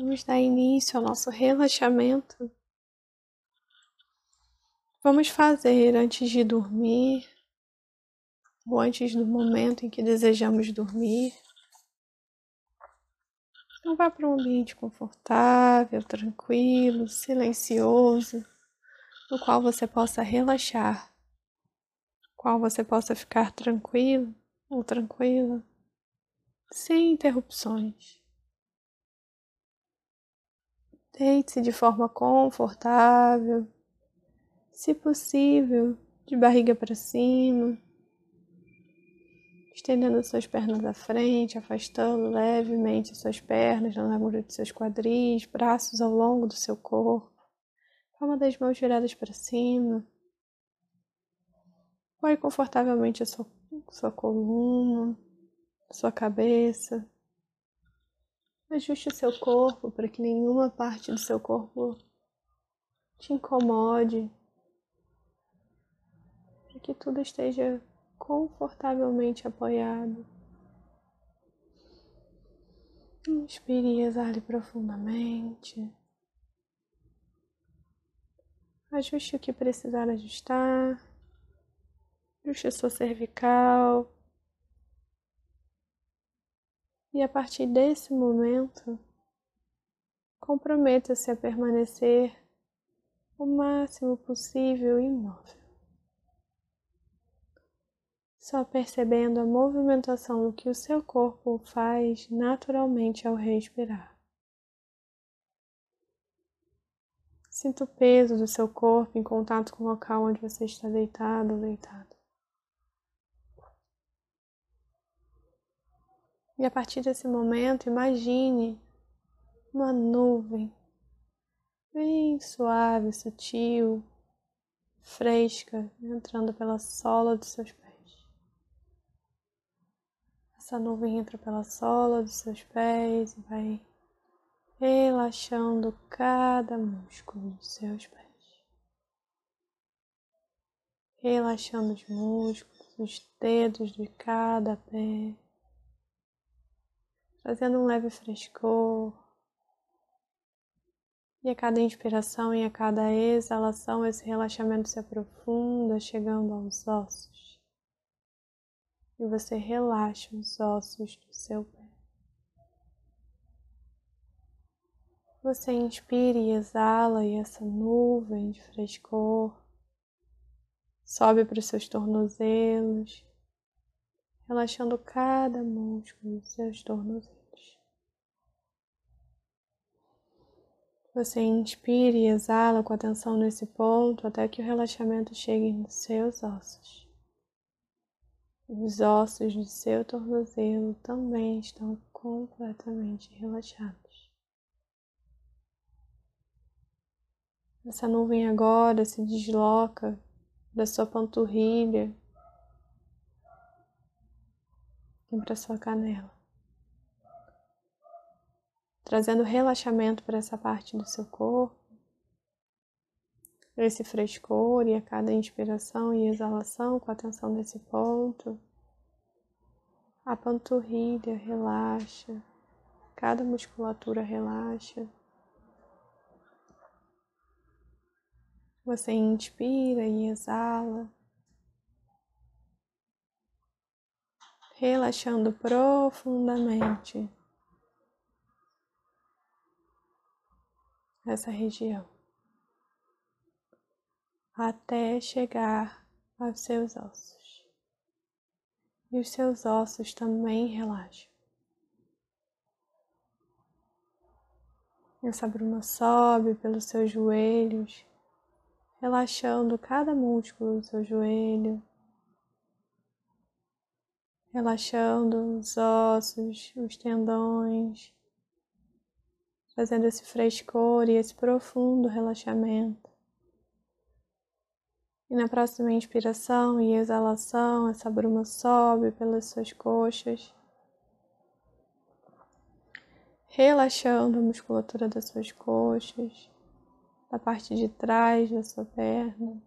Vamos dar início ao nosso relaxamento. Vamos fazer antes de dormir ou antes do momento em que desejamos dormir. Então vá para um ambiente confortável, tranquilo, silencioso, no qual você possa relaxar, no qual você possa ficar tranquilo ou tranquila, sem interrupções. Deite-se de forma confortável, se possível, de barriga para cima, estendendo suas pernas à frente, afastando levemente suas pernas na largura de seus quadris, braços ao longo do seu corpo, palma das mãos viradas para cima. Apoie confortavelmente a sua, sua coluna, sua cabeça. Ajuste o seu corpo para que nenhuma parte do seu corpo te incomode, para que tudo esteja confortavelmente apoiado. Inspire e exale profundamente. Ajuste o que precisar ajustar. Ajuste a sua cervical. E a partir desse momento, comprometa-se a permanecer o máximo possível imóvel. Só percebendo a movimentação que o seu corpo faz naturalmente ao respirar. Sinta o peso do seu corpo em contato com o local onde você está deitado ou deitado. E a partir desse momento, imagine uma nuvem bem suave, sutil, fresca, entrando pela sola dos seus pés. Essa nuvem entra pela sola dos seus pés e vai relaxando cada músculo dos seus pés. Relaxando os músculos, os dedos de cada pé trazendo um leve frescor. E a cada inspiração e a cada exalação, esse relaxamento se aprofunda, chegando aos ossos. E você relaxa os ossos do seu pé. Você inspira e exala, e essa nuvem de frescor sobe para os seus tornozelos, relaxando cada músculo dos seus tornozelos. Você inspira e exala com atenção nesse ponto até que o relaxamento chegue nos seus ossos. Os ossos do seu tornozelo também estão completamente relaxados. Essa nuvem agora se desloca da sua panturrilha e para sua canela, trazendo relaxamento para essa parte do seu corpo, esse frescor e a cada inspiração e exalação com atenção nesse ponto. A panturrilha relaxa, cada musculatura relaxa. Você inspira e exala. Relaxando profundamente essa região até chegar aos seus ossos. E os seus ossos também relaxam. Essa bruma sobe pelos seus joelhos, relaxando cada músculo do seu joelho, relaxando os ossos, os tendões, fazendo esse frescor e esse profundo relaxamento. E na próxima inspiração e exalação, essa bruma sobe pelas suas coxas, relaxando a musculatura das suas coxas, da parte de trás da sua perna.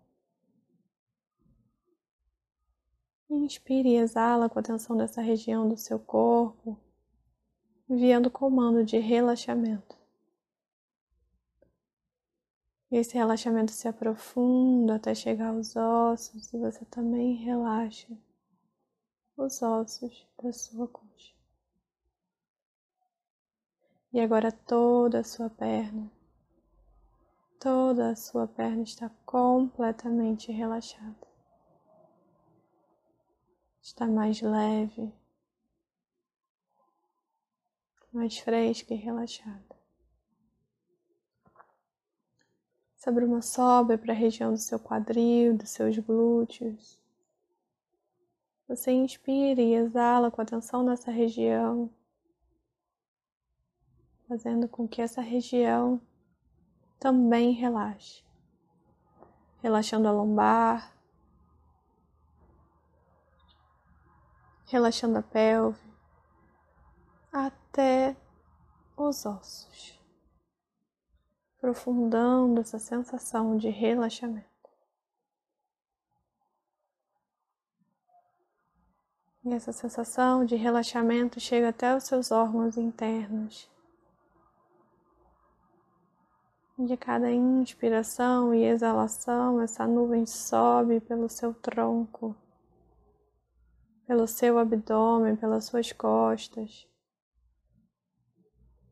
Inspire e exala com atenção nessa região do seu corpo, enviando comando de relaxamento. Esse relaxamento se aprofunda até chegar aos ossos e você também relaxa os ossos da sua coxa. E agora toda a sua perna, toda a sua perna está completamente relaxada. Está mais leve, mais fresca e relaxada. Sobre uma sobra para a região do seu quadril, dos seus glúteos. Você inspira e exala com atenção nessa região, fazendo com que essa região também relaxe. Relaxando a lombar, relaxando a pelve, até os ossos, aprofundando essa sensação de relaxamento. E essa sensação de relaxamento chega até os seus órgãos internos. De cada inspiração e exalação, essa nuvem sobe pelo seu tronco, pelo seu abdômen, pelas suas costas.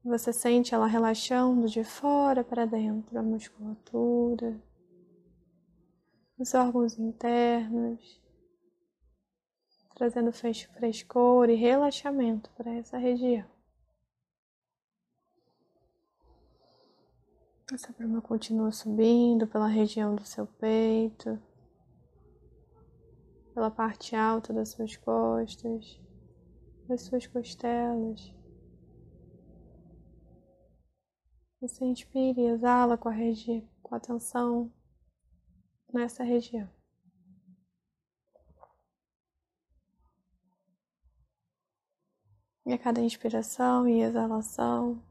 Você sente ela relaxando de fora para dentro, a musculatura, os órgãos internos trazendo frescor e relaxamento para essa região. Essa bruma continua subindo pela região do seu peito, pela parte alta das suas costas, das suas costelas. Você inspira e exala com a, regi com a atenção nessa região. E a cada inspiração e exalação,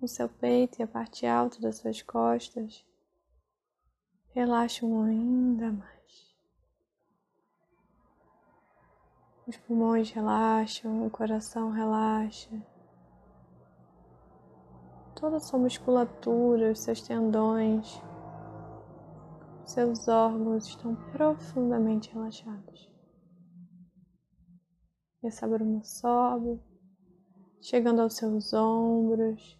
o seu peito e a parte alta das suas costas relaxam ainda mais. Os pulmões relaxam, o coração relaxa. Toda a sua musculatura, os seus tendões, seus órgãos estão profundamente relaxados. E essa bruma sobe, chegando aos seus ombros,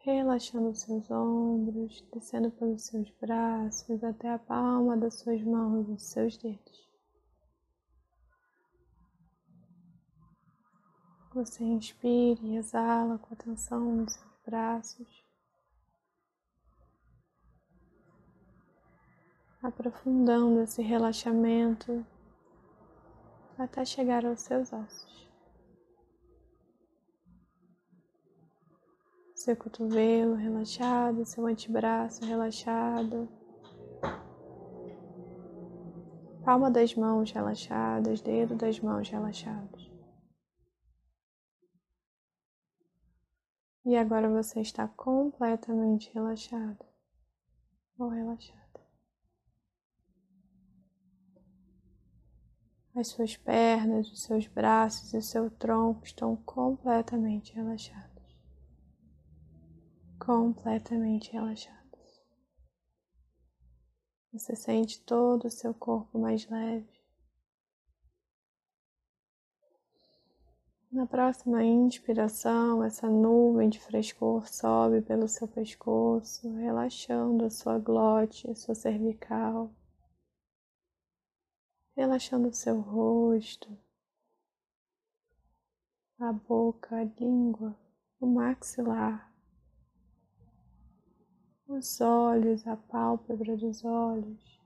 relaxando os seus ombros, descendo pelos seus braços até a palma das suas mãos e dos seus dedos. Você inspira e exala com atenção nos seus braços. Aprofundando esse relaxamento até chegar aos seus ossos. Seu cotovelo relaxado, seu antebraço relaxado, palma das mãos relaxadas, dedo das mãos relaxados. E agora você está completamente relaxado ou relaxado. As suas pernas, os seus braços e o seu tronco estão completamente relaxados. Completamente relaxados. Você sente todo o seu corpo mais leve. Na próxima inspiração, essa nuvem de frescor sobe pelo seu pescoço, relaxando a sua glote, a sua cervical relaxando o seu rosto, a boca, a língua, o maxilar, os olhos, a pálpebra dos olhos,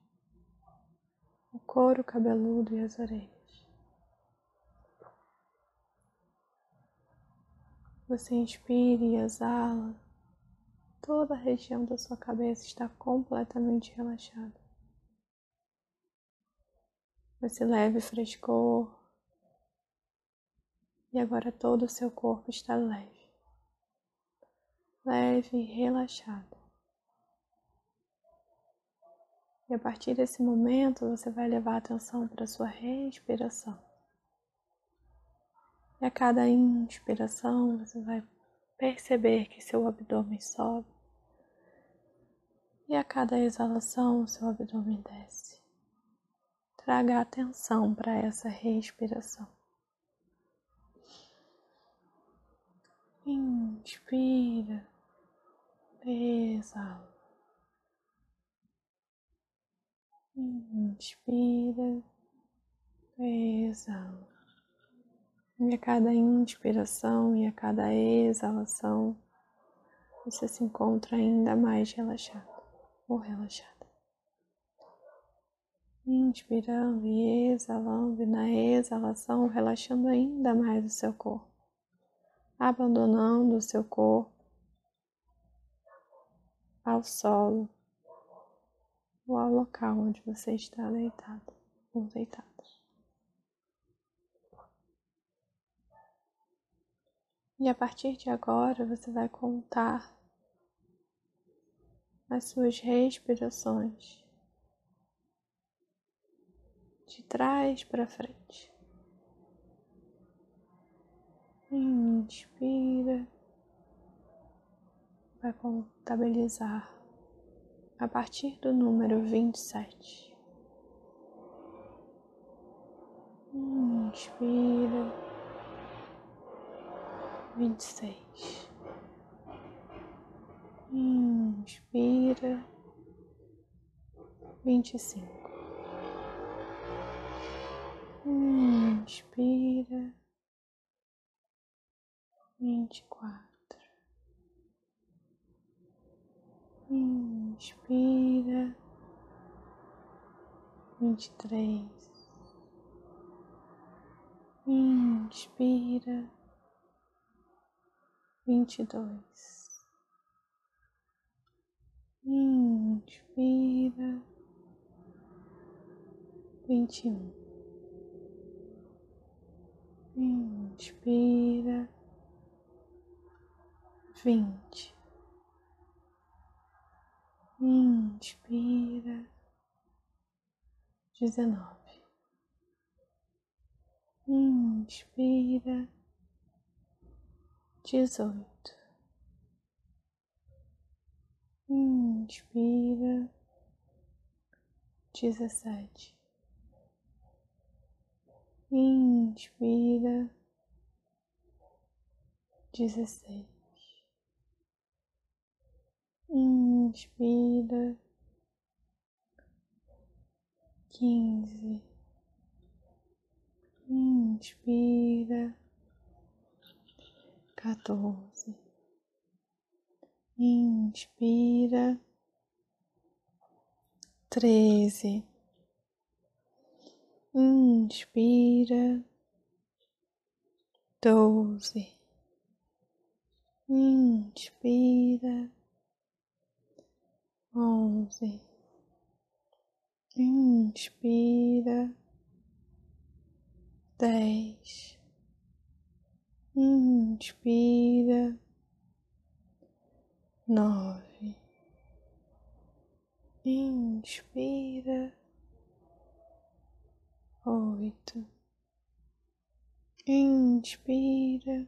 o couro cabeludo e as orelhas. Você inspira e exala, toda a região da sua cabeça está completamente relaxada esse leve frescor. E agora todo o seu corpo está leve, leve e relaxado. E a partir desse momento você vai levar a atenção para a sua respiração. E a cada inspiração você vai perceber que seu abdômen sobe. E a cada exalação, seu abdômen desce. Traga atenção para essa respiração. Inspira, exala. Inspira, exala. E a cada inspiração e a cada exalação, você se encontra ainda mais relaxado ou relaxada. Inspirando e exalando, e na exalação, relaxando ainda mais o seu corpo, abandonando o seu corpo ao solo ou ao local onde você está deitado ou deitada. E a partir de agora você vai contar as suas respirações de trás para frente. Inspira, vai contabilizar a partir do número vinte e sete. Inspira, vinte e seis. Inspira, vinte e cinco. Inspira, vinte e quatro. Inspira, vinte e três. Inspira, vinte e dois. Inspira, vinte e um. Inspira, vinte. Inspira, dezenove. Inspira, dezoito. Inspira, dezessete. Inspira, dezesseis. Inspira, quinze. Inspira, quatorze. Inspira, treze. Inspira, doze. Inspira, onze. Inspira, dez. Inspira, nove. Inspira oito. Inspira,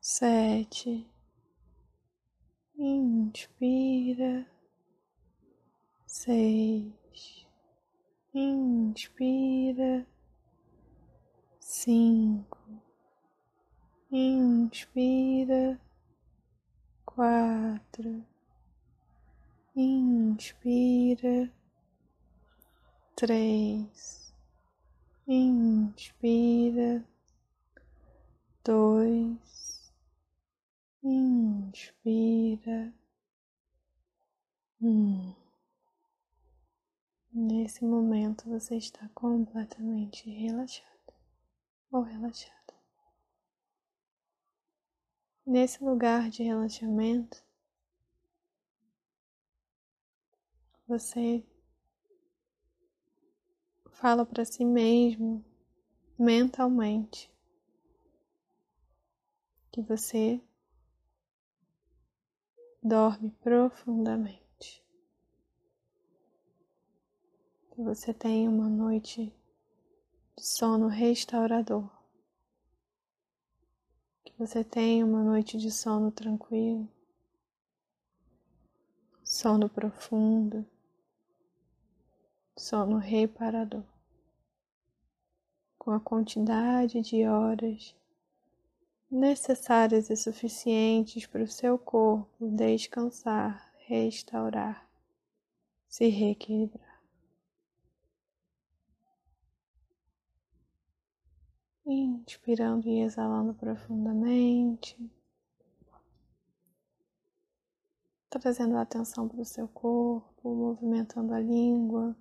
sete. Inspira, seis. Inspira, cinco. Inspira, quatro. Inspira três, inspira, dois, inspira, um. Nesse momento você está completamente relaxado ou relaxada. Nesse lugar de relaxamento, você fala para si mesmo mentalmente que você dorme profundamente, que você tem uma noite de sono restaurador, você tem uma noite de sono tranquilo, sono profundo, sono reparador, com a quantidade de horas necessárias e suficientes para o seu corpo descansar, restaurar, se reequilibrar. Inspirando e exalando profundamente. trazendo a atenção para o seu corpo, movimentando a língua,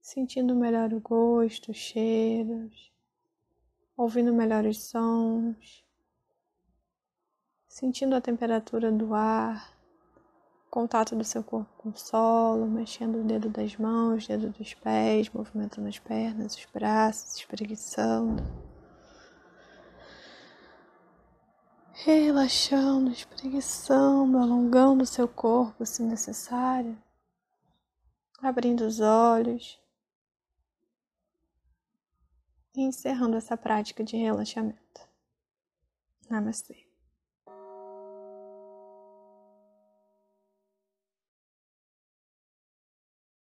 sentindo melhor o gosto, os cheiros, ouvindo melhores sons, sentindo a temperatura do ar, contato do seu corpo com o solo, mexendo o dedo das mãos, dedo dos pés, movimentando as pernas, os braços, espreguiçando. relaxando, espreguiçando, alongando o seu corpo se necessário, abrindo os olhos e encerrando essa prática de relaxamento. Namastê.